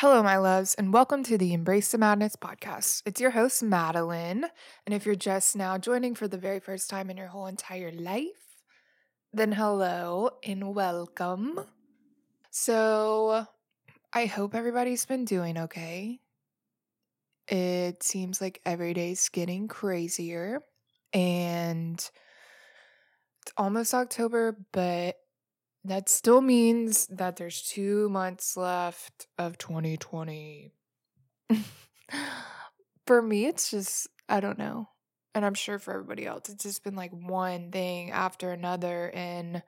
Hello, my loves, and welcome to the Embrace the Madness podcast. It's your host, Madeline. And if you're just now joining for the very first time in your whole entire life, then hello and welcome. So, I hope everybody's been doing okay. It seems like every day's getting crazier, and it's almost October, but that still means that there's two months left of 2020. for me, it's just, I don't know. And I'm sure for everybody else, it's just been like one thing after another. And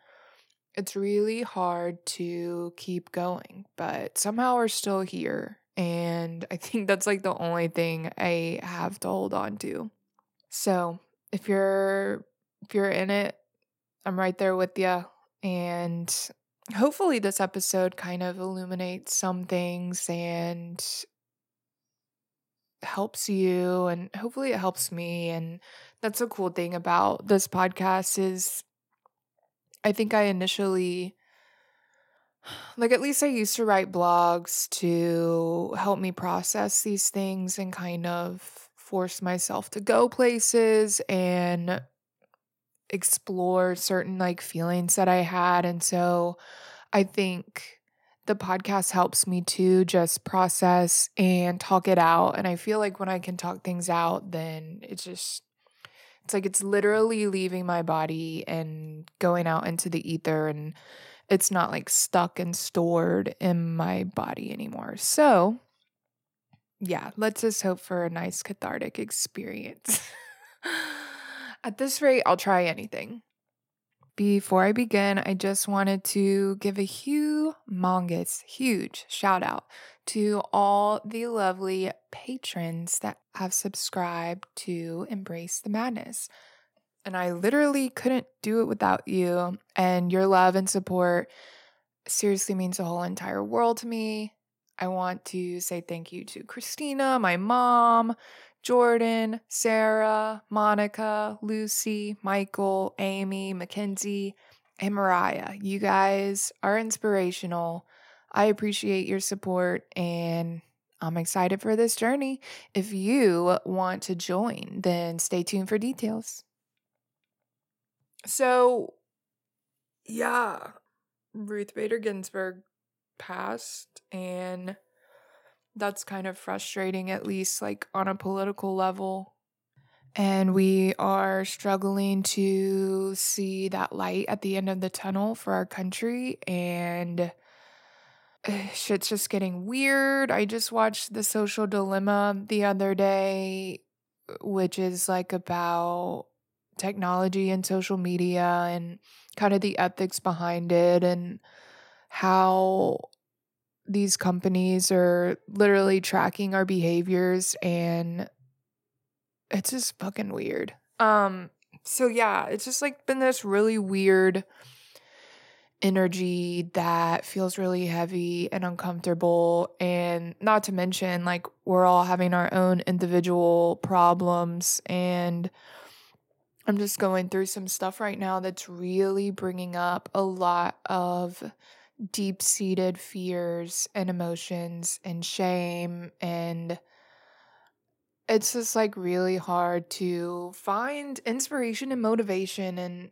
it's really hard to keep going, but somehow we're still here. And I think that's like the only thing I have to hold on to. So if you're if you're in it, I'm right there with you. And hopefully, this episode kind of illuminates some things and helps you and hopefully it helps me and that's a cool thing about this podcast is I think I initially like at least I used to write blogs to help me process these things and kind of force myself to go places and explore certain like feelings that I had. And so I think the podcast helps me to just process and talk it out. And I feel like when I can talk things out, then it's just, it's like it's literally leaving my body and going out into the ether. And it's not like stuck and stored in my body anymore. So, yeah, let's just hope for a nice cathartic experience. At this rate, I'll try anything. Before I begin, I just wanted to give a humongous, huge shout out to all the lovely patrons that have subscribed to Embrace the Madness. And I literally couldn't do it without you. And your love and support seriously means the whole entire world to me. I want to say thank you to Christina, my mom, Jordan, Sarah, Monica, Lucy, Michael, Amy, Mackenzie, and Mariah. You guys are inspirational. I appreciate your support and I'm excited for this journey. If you want to join, then stay tuned for details. So, yeah, Ruth Bader Ginsburg passed, and that's kind of frustrating, at least like on a political level. And we are struggling to see that light at the end of the tunnel for our country. And uh, shit's just getting weird. I just watched The Social Dilemma the other day, which is like about technology and social media and kind of the ethics behind it and how these companies are literally tracking our behaviors and it's just fucking weird. Um so yeah, it's just like been this really weird energy that feels really heavy and uncomfortable and not to mention like we're all having our own individual problems and I'm just going through some stuff right now that's really bringing up a lot of deep seated fears and emotions and shame. And it's just like really hard to find inspiration and motivation. And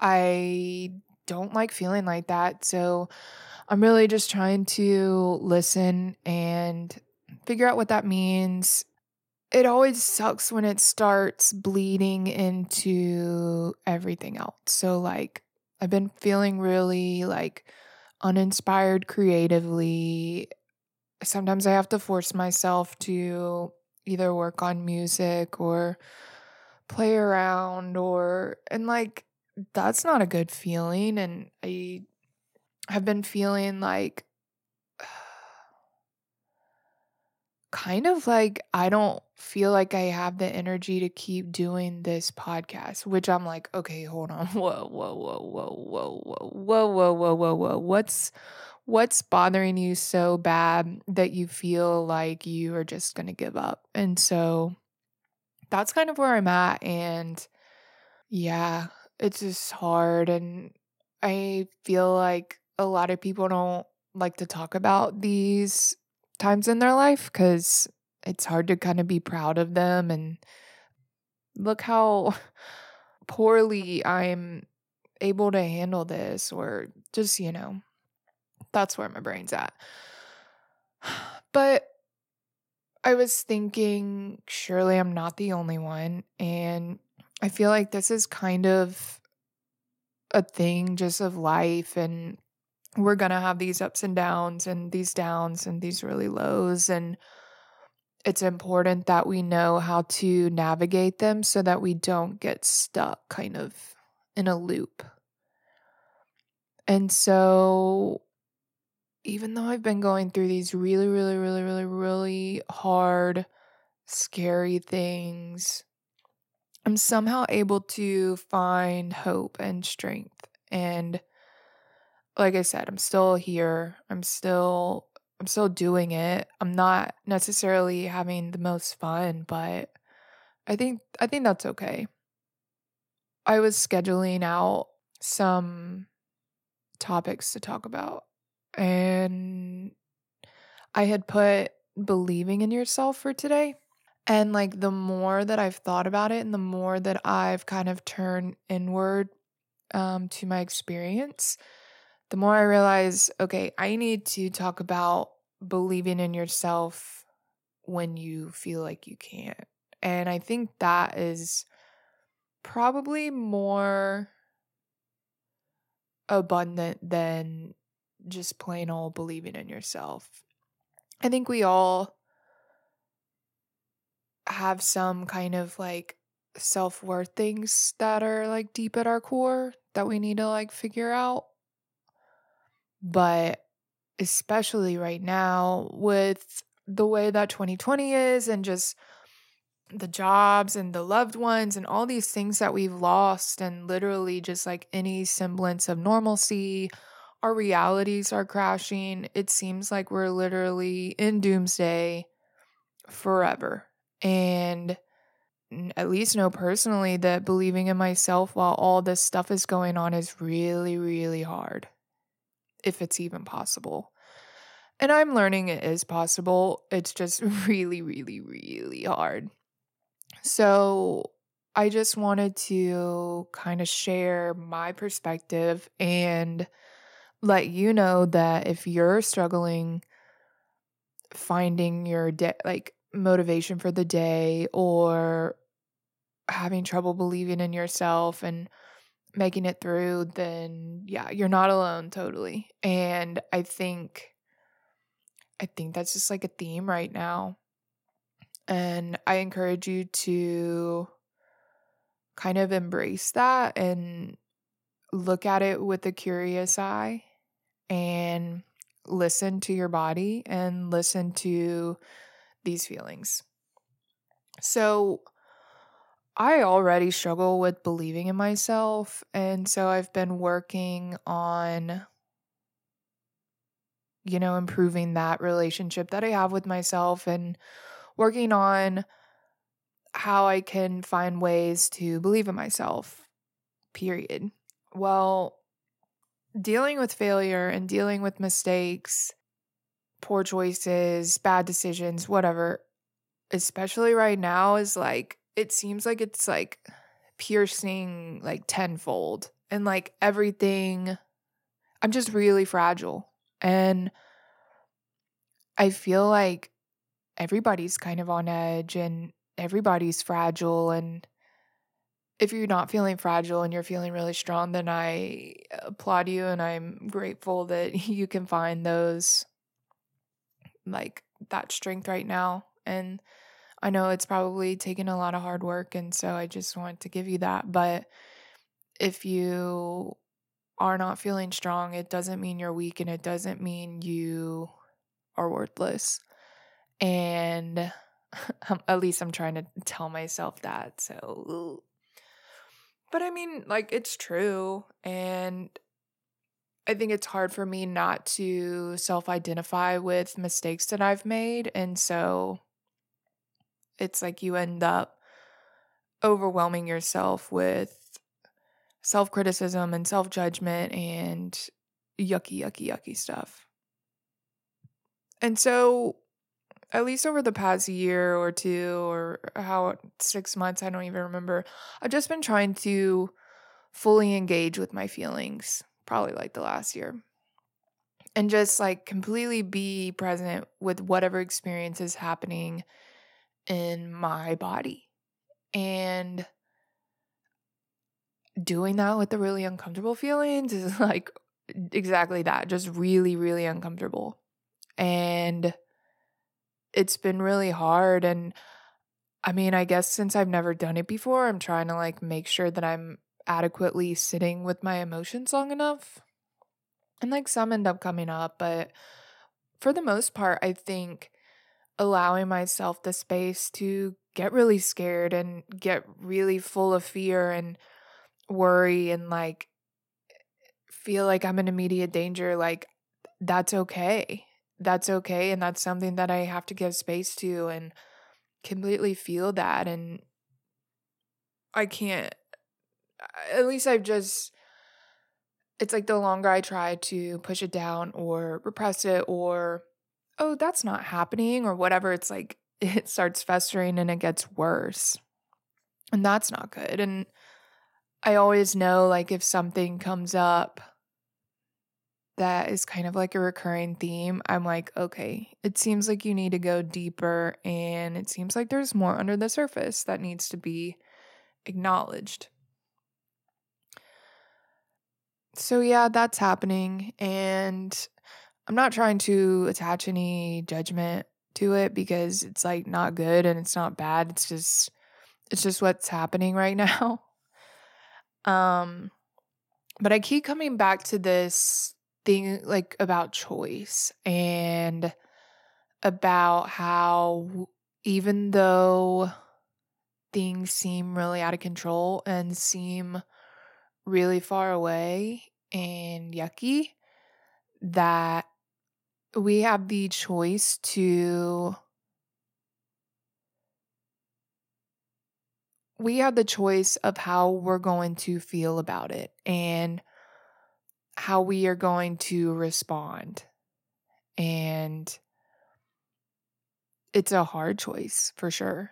I don't like feeling like that. So I'm really just trying to listen and figure out what that means. It always sucks when it starts bleeding into everything else. So, like, I've been feeling really like uninspired creatively. Sometimes I have to force myself to either work on music or play around or and like that's not a good feeling and I have been feeling like kind of like I don't feel like I have the energy to keep doing this podcast, which I'm like, okay, hold on. Whoa, whoa, whoa, whoa, whoa, whoa, whoa, whoa, whoa, whoa, whoa. What's what's bothering you so bad that you feel like you are just gonna give up? And so that's kind of where I'm at. And yeah, it's just hard. And I feel like a lot of people don't like to talk about these times in their life because it's hard to kind of be proud of them and look how poorly I'm able to handle this, or just, you know, that's where my brain's at. But I was thinking, surely I'm not the only one. And I feel like this is kind of a thing just of life. And we're going to have these ups and downs and these downs and these really lows. And it's important that we know how to navigate them so that we don't get stuck kind of in a loop. And so, even though I've been going through these really, really, really, really, really hard, scary things, I'm somehow able to find hope and strength. And like I said, I'm still here. I'm still I'm still doing it. I'm not necessarily having the most fun, but I think I think that's okay. I was scheduling out some topics to talk about and I had put believing in yourself for today. And like the more that I've thought about it and the more that I've kind of turned inward um, to my experience, the more I realize, okay, I need to talk about believing in yourself when you feel like you can't. And I think that is probably more abundant than just plain old believing in yourself. I think we all have some kind of like self worth things that are like deep at our core that we need to like figure out. But especially right now with the way that 2020 is and just the jobs and the loved ones and all these things that we've lost and literally just like any semblance of normalcy our realities are crashing. It seems like we're literally in doomsday forever. And at least know personally that believing in myself while all this stuff is going on is really really hard if it's even possible. And I'm learning it is possible. It's just really, really, really hard. So I just wanted to kind of share my perspective and let you know that if you're struggling finding your day, like motivation for the day or having trouble believing in yourself and making it through, then yeah, you're not alone totally. And I think I think that's just like a theme right now. And I encourage you to kind of embrace that and look at it with a curious eye and listen to your body and listen to these feelings. So, I already struggle with believing in myself. And so I've been working on, you know, improving that relationship that I have with myself and working on how I can find ways to believe in myself, period. Well, dealing with failure and dealing with mistakes, poor choices, bad decisions, whatever, especially right now, is like it seems like it's like piercing like tenfold and like everything I'm just really fragile and I feel like everybody's kind of on edge and everybody's fragile and if you're not feeling fragile and you're feeling really strong then I applaud you and I'm grateful that you can find those like that strength right now and I know it's probably taken a lot of hard work, and so I just want to give you that. But if you are not feeling strong, it doesn't mean you're weak and it doesn't mean you are worthless. And um, at least I'm trying to tell myself that. So, but I mean, like, it's true. And I think it's hard for me not to self identify with mistakes that I've made. And so it's like you end up overwhelming yourself with self criticism and self judgment and yucky, yucky, yucky stuff. And so, at least over the past year or two, or how six months, I don't even remember, I've just been trying to fully engage with my feelings, probably like the last year. And just like completely be present with whatever experience is happening in my body. And doing that with the really uncomfortable feelings is like exactly that, just really, really uncomfortable. And it's been really hard. And I mean, I guess since I've never done it before, I'm trying to like make sure that I'm adequately sitting with my emotions long enough. And like some end up coming up, but for the most part, I think allowing myself the space to get really scared and get really full of fear and worry and like feel like I'm in immediate danger, like that's okay. That's okay. And that's something that I have to give space to and completely feel that. And I can't, at least I've just, it's like the longer I try to push it down or repress it or, oh, that's not happening or whatever, it's like it starts festering and it gets worse. And that's not good. And I always know like if something comes up that is kind of like a recurring theme, I'm like, okay, it seems like you need to go deeper and it seems like there's more under the surface that needs to be acknowledged. So, yeah, that's happening. And I'm not trying to attach any judgment to it because it's like not good and it's not bad. It's just, it's just what's happening right now. Um, but I keep coming back to this thing like about choice and about how even though things seem really out of control and seem really far away and yucky, that we have the choice to we have the choice of how we're going to feel about it and how we are going to respond. And it's a hard choice for sure.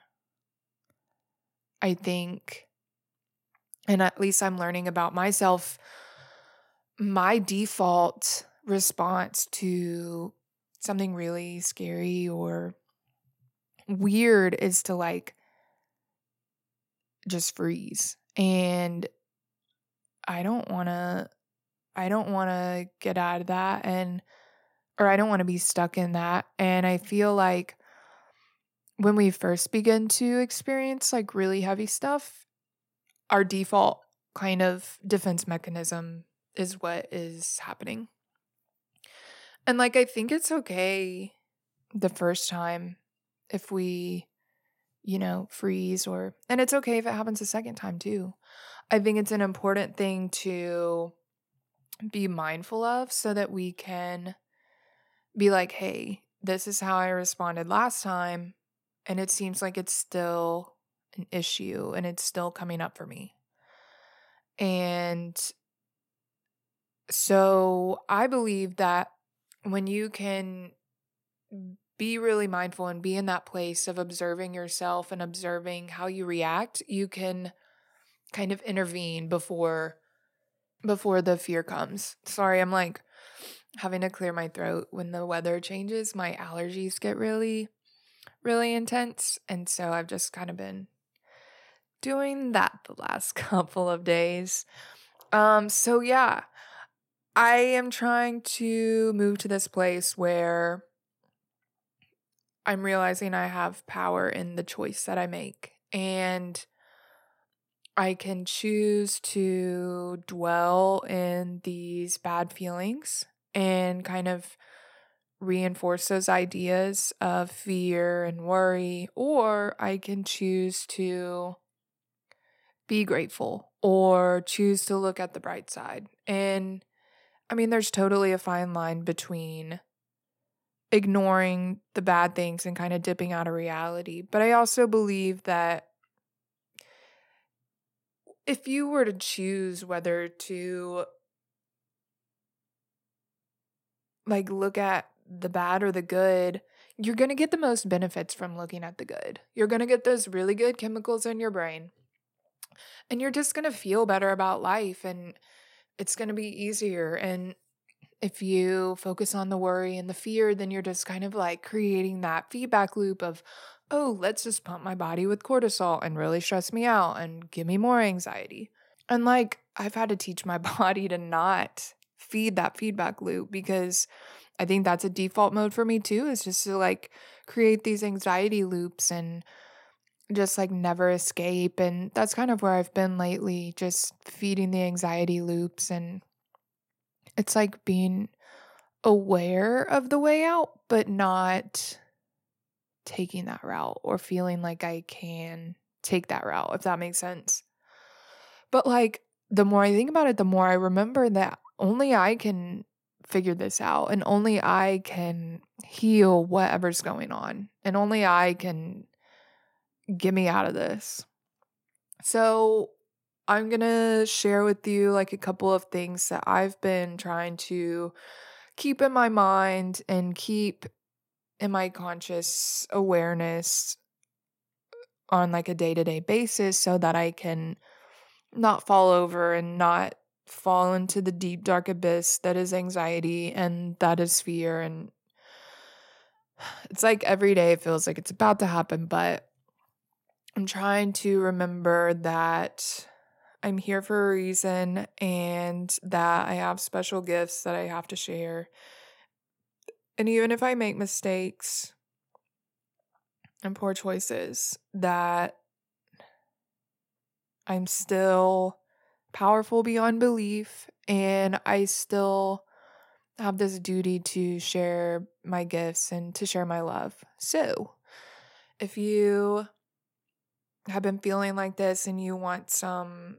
I think, and at least I'm learning about myself, my default response to something really scary or weird is to like just freeze. And I don't want to I don't want to get out of that and or I don't want to be stuck in that. And I feel like when we first begin to experience like really heavy stuff, our default kind of defense mechanism is what is happening. And like I think it's okay the first time if we you know, freeze or, and it's okay if it happens a second time too. I think it's an important thing to be mindful of so that we can be like, hey, this is how I responded last time. And it seems like it's still an issue and it's still coming up for me. And so I believe that when you can be really mindful and be in that place of observing yourself and observing how you react, you can kind of intervene before before the fear comes. Sorry, I'm like having to clear my throat when the weather changes. My allergies get really really intense, and so I've just kind of been doing that the last couple of days. Um so yeah, I am trying to move to this place where I'm realizing I have power in the choice that I make. And I can choose to dwell in these bad feelings and kind of reinforce those ideas of fear and worry, or I can choose to be grateful or choose to look at the bright side. And I mean, there's totally a fine line between ignoring the bad things and kind of dipping out of reality. But I also believe that if you were to choose whether to like look at the bad or the good, you're going to get the most benefits from looking at the good. You're going to get those really good chemicals in your brain. And you're just going to feel better about life and it's going to be easier. And if you focus on the worry and the fear, then you're just kind of like creating that feedback loop of, oh, let's just pump my body with cortisol and really stress me out and give me more anxiety. And like, I've had to teach my body to not feed that feedback loop because I think that's a default mode for me too, is just to like create these anxiety loops and just like never escape. And that's kind of where I've been lately, just feeding the anxiety loops. And it's like being aware of the way out, but not taking that route or feeling like I can take that route, if that makes sense. But like the more I think about it, the more I remember that only I can figure this out and only I can heal whatever's going on and only I can get me out of this. So, I'm going to share with you like a couple of things that I've been trying to keep in my mind and keep in my conscious awareness on like a day-to-day basis so that I can not fall over and not fall into the deep dark abyss that is anxiety and that is fear and it's like every day it feels like it's about to happen but I'm trying to remember that I'm here for a reason and that I have special gifts that I have to share. And even if I make mistakes and poor choices, that I'm still powerful beyond belief and I still have this duty to share my gifts and to share my love. So, if you have been feeling like this and you want some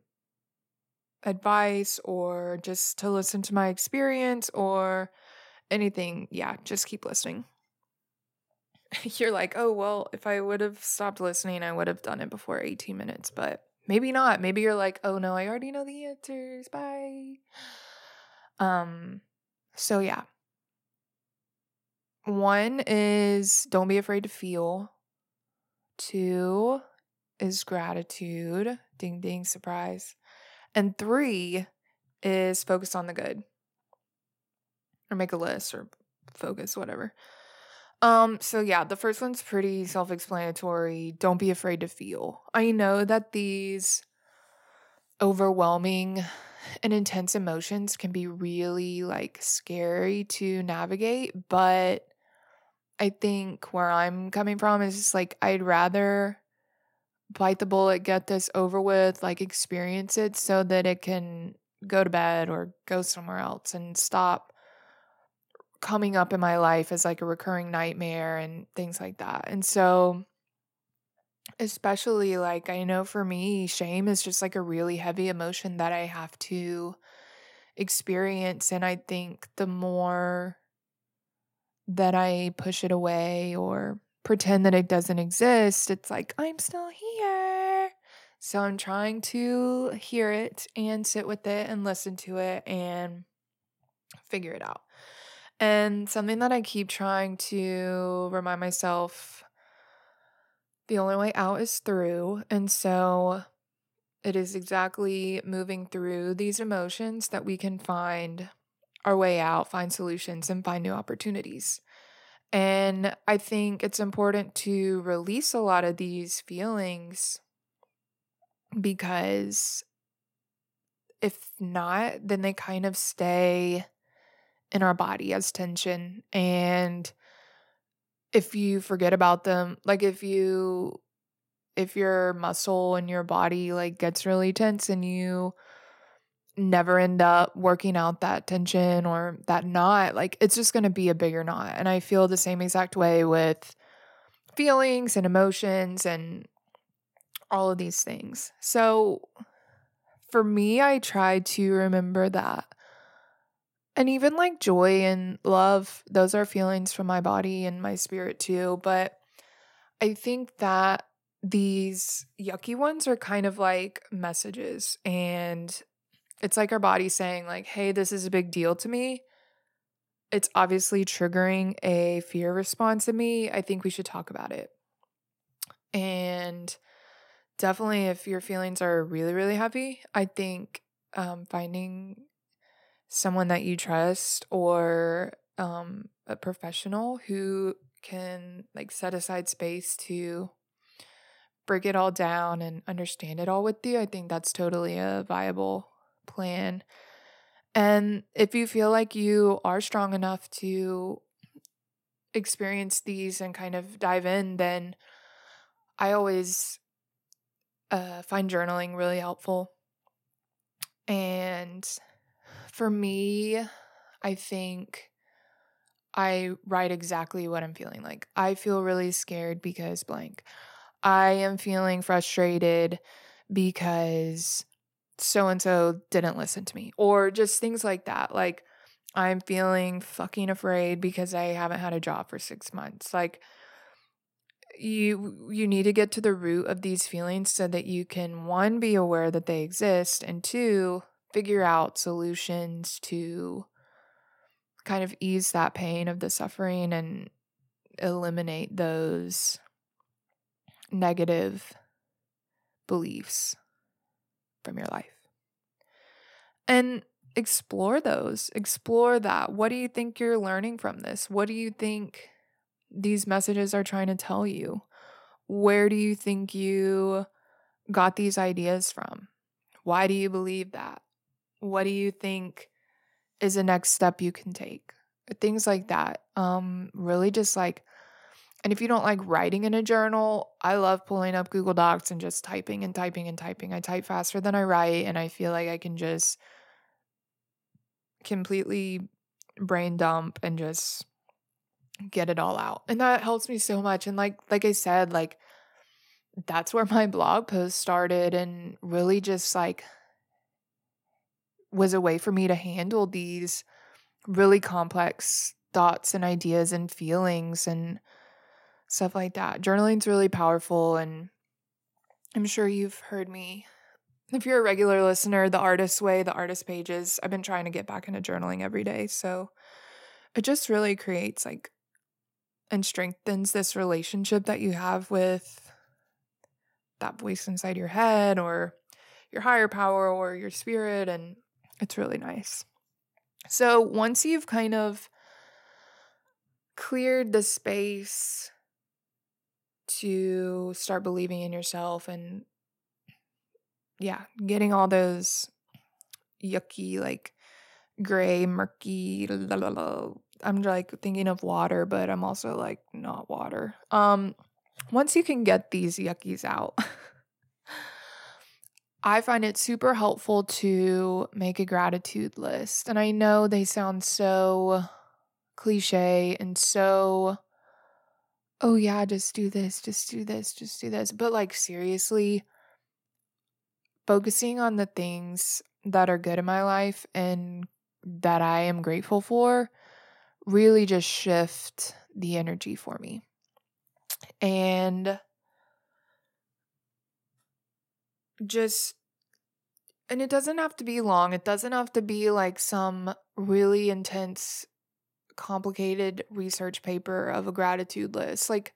advice or just to listen to my experience or anything, yeah, just keep listening. You're like, oh, well, if I would have stopped listening, I would have done it before 18 minutes, but maybe not. Maybe you're like, oh no, I already know the answers. Bye. Um, so yeah. One is don't be afraid to feel. Two is gratitude. Ding ding surprise. And three is focus on the good. Or make a list or focus, whatever. Um, so yeah, the first one's pretty self-explanatory. Don't be afraid to feel. I know that these overwhelming and intense emotions can be really like scary to navigate, but I think where I'm coming from is just like I'd rather bite the bullet, get this over with, like experience it so that it can go to bed or go somewhere else and stop coming up in my life as like a recurring nightmare and things like that. And so especially like I know for me shame is just like a really heavy emotion that I have to experience and I think the more that I push it away or pretend that it doesn't exist, it's like I'm still here. So I'm trying to hear it and sit with it and listen to it and figure it out. And something that I keep trying to remind myself the only way out is through. And so it is exactly moving through these emotions that we can find our way out, find solutions, and find new opportunities. And I think it's important to release a lot of these feelings because if not, then they kind of stay in our body as tension. And if you forget about them, like if you, if your muscle and your body like gets really tense and you never end up working out that tension or that knot, like it's just going to be a bigger knot. And I feel the same exact way with feelings and emotions and all of these things. So for me, I try to remember that and even like joy and love, those are feelings from my body and my spirit too. But I think that these yucky ones are kind of like messages. And it's like our body saying, like, hey, this is a big deal to me. it's obviously triggering a fear response in me, I think we should talk about it. And definitely, if your feelings are really, really heavy, I think um, finding someone that you trust or um, a professional who can like set aside space to break it all down and understand it all with you, I think that's totally a viable plan. And if you feel like you are strong enough to experience these and kind of dive in, then I always uh, find journaling really helpful. And for me, I think I write exactly what I'm feeling like. I feel really scared because blank. I am feeling frustrated because so and so didn't listen to me, or just things like that. Like, I'm feeling fucking afraid because I haven't had a job for six months. Like, you you need to get to the root of these feelings so that you can one be aware that they exist and two figure out solutions to kind of ease that pain of the suffering and eliminate those negative beliefs from your life. And explore those. Explore that. What do you think you're learning from this? What do you think these messages are trying to tell you? Where do you think you got these ideas from? Why do you believe that? What do you think is the next step you can take? Things like that. Um really just like and if you don't like writing in a journal, I love pulling up Google Docs and just typing and typing and typing. I type faster than I write, and I feel like I can just completely brain dump and just get it all out. And that helps me so much. And like like I said, like that's where my blog post started and really just like was a way for me to handle these really complex thoughts and ideas and feelings and stuff like that. Journaling's really powerful and I'm sure you've heard me if you're a regular listener, the artist's way, the artist pages, I've been trying to get back into journaling every day. So it just really creates like and strengthens this relationship that you have with that voice inside your head or your higher power or your spirit. And it's really nice. So once you've kind of cleared the space to start believing in yourself and yeah, getting all those yucky, like gray, murky. I'm like thinking of water, but I'm also like not water. Um, once you can get these yuckies out, I find it super helpful to make a gratitude list. And I know they sound so cliche and so, oh yeah, just do this, just do this, just do this. But like, seriously, focusing on the things that are good in my life and that I am grateful for really just shift the energy for me. And just and it doesn't have to be long. It doesn't have to be like some really intense complicated research paper of a gratitude list. Like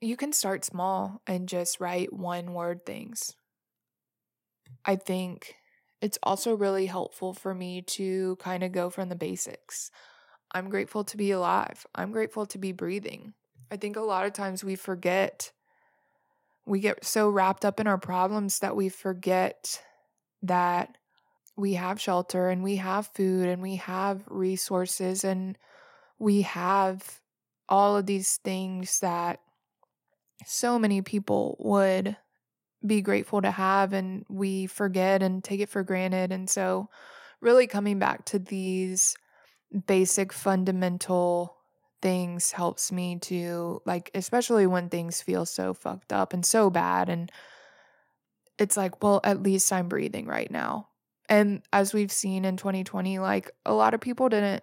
you can start small and just write one word things. I think it's also really helpful for me to kind of go from the basics. I'm grateful to be alive. I'm grateful to be breathing. I think a lot of times we forget, we get so wrapped up in our problems that we forget that we have shelter and we have food and we have resources and we have all of these things that so many people would be grateful to have and we forget and take it for granted. And so, really coming back to these basic fundamental things helps me to like especially when things feel so fucked up and so bad and it's like well at least i'm breathing right now. And as we've seen in 2020 like a lot of people didn't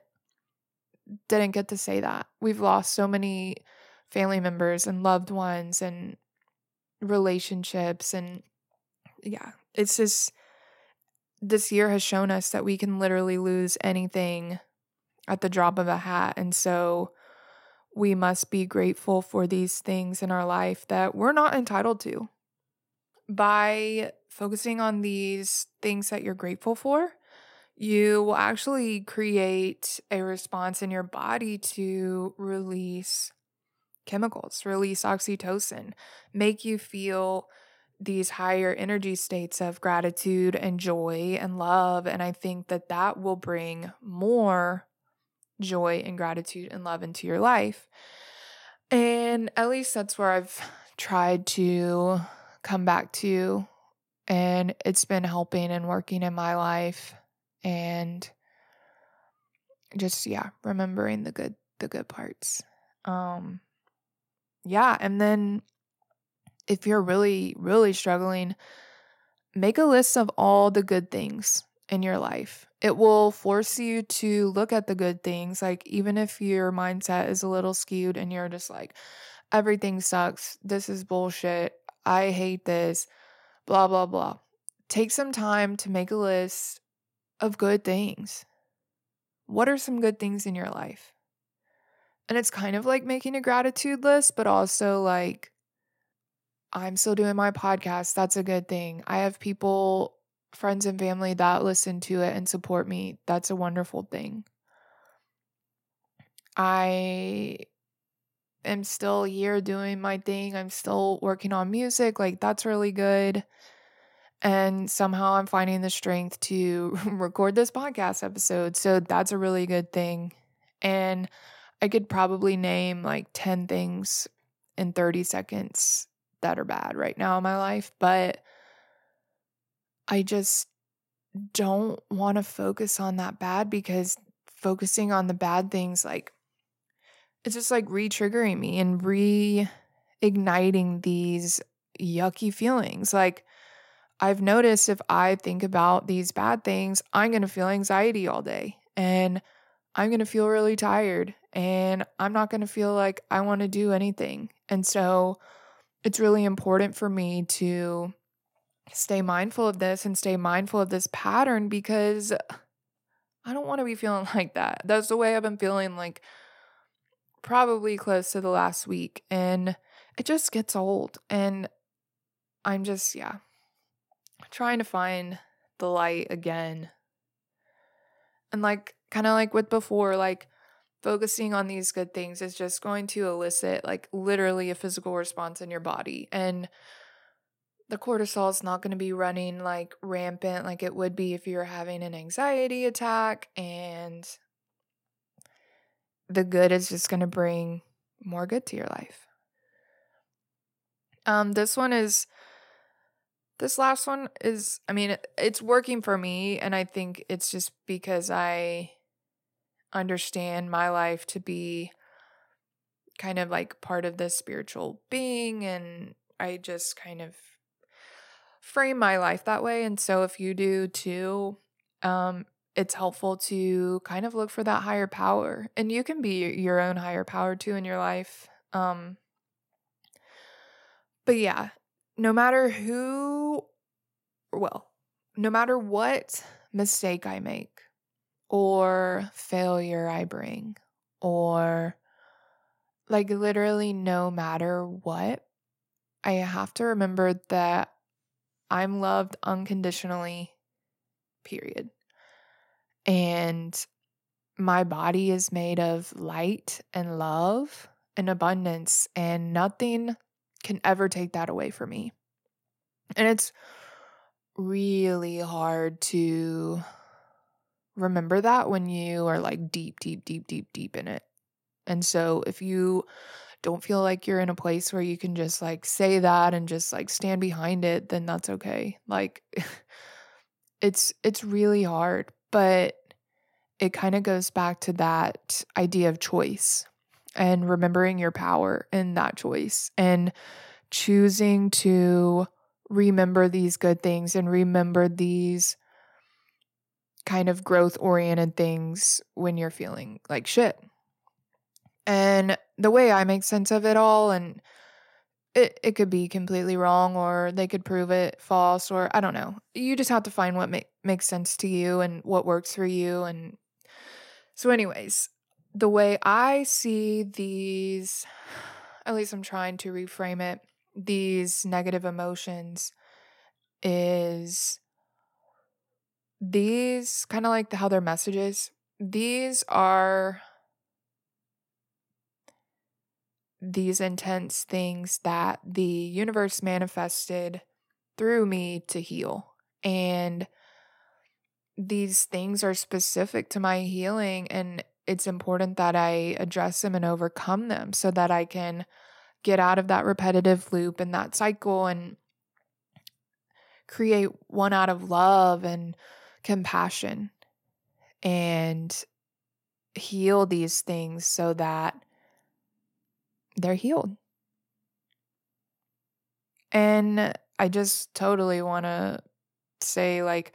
didn't get to say that. We've lost so many family members and loved ones and relationships and yeah, it's just this year has shown us that we can literally lose anything at the drop of a hat. And so we must be grateful for these things in our life that we're not entitled to. By focusing on these things that you're grateful for, you will actually create a response in your body to release chemicals, release oxytocin, make you feel these higher energy states of gratitude and joy and love. And I think that that will bring more joy and gratitude and love into your life. And at least that's where I've tried to come back to. And it's been helping and working in my life. And just, yeah, remembering the good, the good parts. Um, yeah. And then if you're really, really struggling, make a list of all the good things in your life. It will force you to look at the good things. Like, even if your mindset is a little skewed and you're just like, everything sucks, this is bullshit, I hate this, blah, blah, blah. Take some time to make a list of good things. What are some good things in your life? And it's kind of like making a gratitude list, but also like, I'm still doing my podcast. That's a good thing. I have people, friends and family that listen to it and support me. That's a wonderful thing. I am still here doing my thing. I'm still working on music. Like, that's really good. And somehow I'm finding the strength to record this podcast episode. So that's a really good thing. And I could probably name like 10 things in 30 seconds that are bad right now in my life, but I just don't want to focus on that bad because focusing on the bad things like it's just like re-triggering me and reigniting these yucky feelings. Like I've noticed if I think about these bad things, I'm going to feel anxiety all day and I'm going to feel really tired and I'm not going to feel like I want to do anything. And so it's really important for me to stay mindful of this and stay mindful of this pattern because I don't want to be feeling like that. That's the way I've been feeling like probably close to the last week and it just gets old and I'm just yeah trying to find the light again. And like kind of like with before like focusing on these good things is just going to elicit like literally a physical response in your body and the cortisol is not going to be running like rampant like it would be if you're having an anxiety attack and the good is just going to bring more good to your life. Um this one is this last one is i mean it's working for me and i think it's just because i understand my life to be kind of like part of this spiritual being and I just kind of frame my life that way and so if you do too um it's helpful to kind of look for that higher power and you can be your own higher power too in your life um but yeah no matter who well no matter what mistake I make or failure I bring, or like literally no matter what, I have to remember that I'm loved unconditionally, period. And my body is made of light and love and abundance, and nothing can ever take that away from me. And it's really hard to remember that when you are like deep, deep, deep, deep, deep in it. And so if you don't feel like you're in a place where you can just like say that and just like stand behind it, then that's okay. Like it's it's really hard, but it kind of goes back to that idea of choice and remembering your power in that choice and choosing to remember these good things and remember these kind of growth oriented things when you're feeling like shit. And the way I make sense of it all, and it, it could be completely wrong or they could prove it false or I don't know. You just have to find what make, makes sense to you and what works for you. And So, anyways, the way I see these, at least I'm trying to reframe it, these negative emotions is these kind of like how their messages, these are these intense things that the universe manifested through me to heal. And these things are specific to my healing and it's important that I address them and overcome them so that I can get out of that repetitive loop and that cycle and create one out of love and compassion and heal these things so that they're healed. And I just totally want to say, like,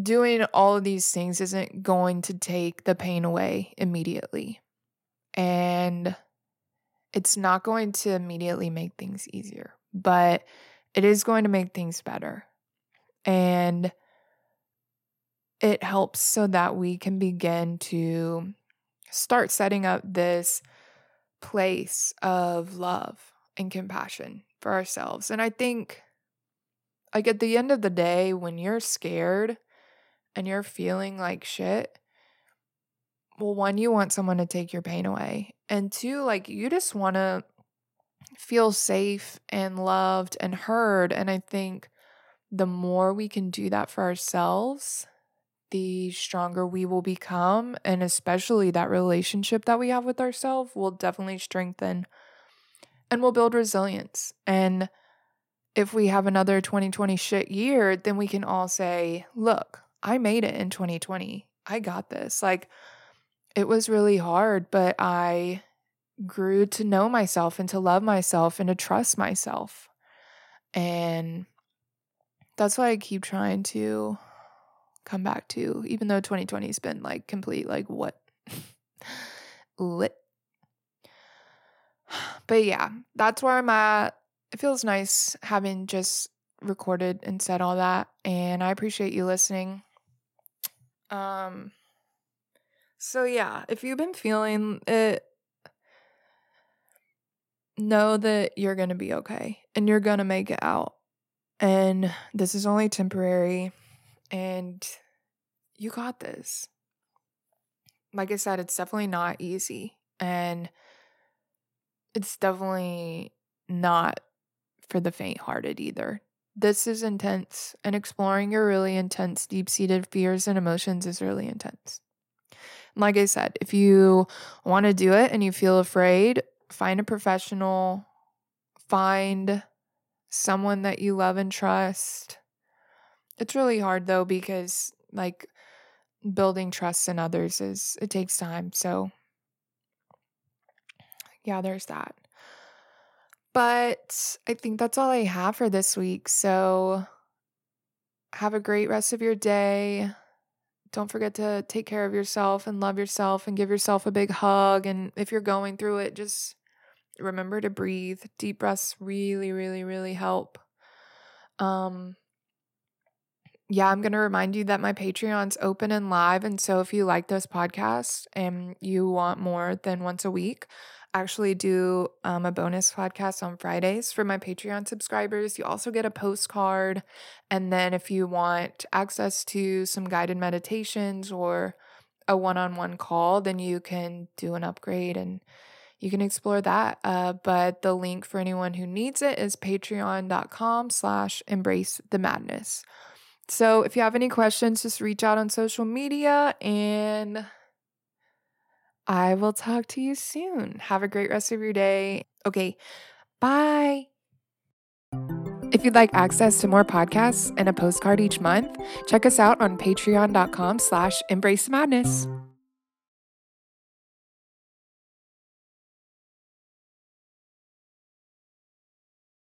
doing all of these things isn't going to take the pain away immediately. And it's not going to immediately make things easier, but it is going to make things better. And it helps so that we can begin to start setting up this place of love and compassion for ourselves. And I think, like, at the end of the day, when you're scared and you're feeling like shit, well, one, you want someone to take your pain away. And two, like, you just want to feel safe and loved and heard. And I think the more we can do that for ourselves, the stronger we will become. And especially that relationship that we have with ourselves will definitely strengthen and we'll build resilience. And if we have another 2020 shit year, then we can all say, look, I made it in 2020. I got this. Like, it was really hard, but I grew to know myself and to love myself and to trust myself. And that's why I keep trying to come back to, even though 2020 has been like complete, like what? Lit. But yeah, that's where I'm at. It feels nice having just recorded and said all that. And I appreciate you listening. Um, so yeah, if you've been feeling it, know that you're going to be okay and you're going to make it out. And this is only temporary and you got this. Like I said, it's definitely not easy and it's definitely not for the faint hearted either. This is intense, and exploring your really intense, deep seated fears and emotions is really intense. Like I said, if you want to do it and you feel afraid, find a professional, find someone that you love and trust. It's really hard though because like building trust in others is it takes time. So yeah, there's that. But I think that's all I have for this week. So have a great rest of your day. Don't forget to take care of yourself and love yourself and give yourself a big hug. And if you're going through it, just remember to breathe. Deep breaths really, really, really help. Um, yeah, I'm going to remind you that my Patreon's open and live. And so if you like this podcast and you want more than once a week, actually do um, a bonus podcast on Fridays for my Patreon subscribers. You also get a postcard. And then if you want access to some guided meditations or a one on one call, then you can do an upgrade and you can explore that. Uh, but the link for anyone who needs it is patreon.com slash embrace the madness. So if you have any questions, just reach out on social media and I will talk to you soon. Have a great rest of your day. Okay, bye. If you'd like access to more podcasts and a postcard each month, check us out on patreon.com slash embrace madness.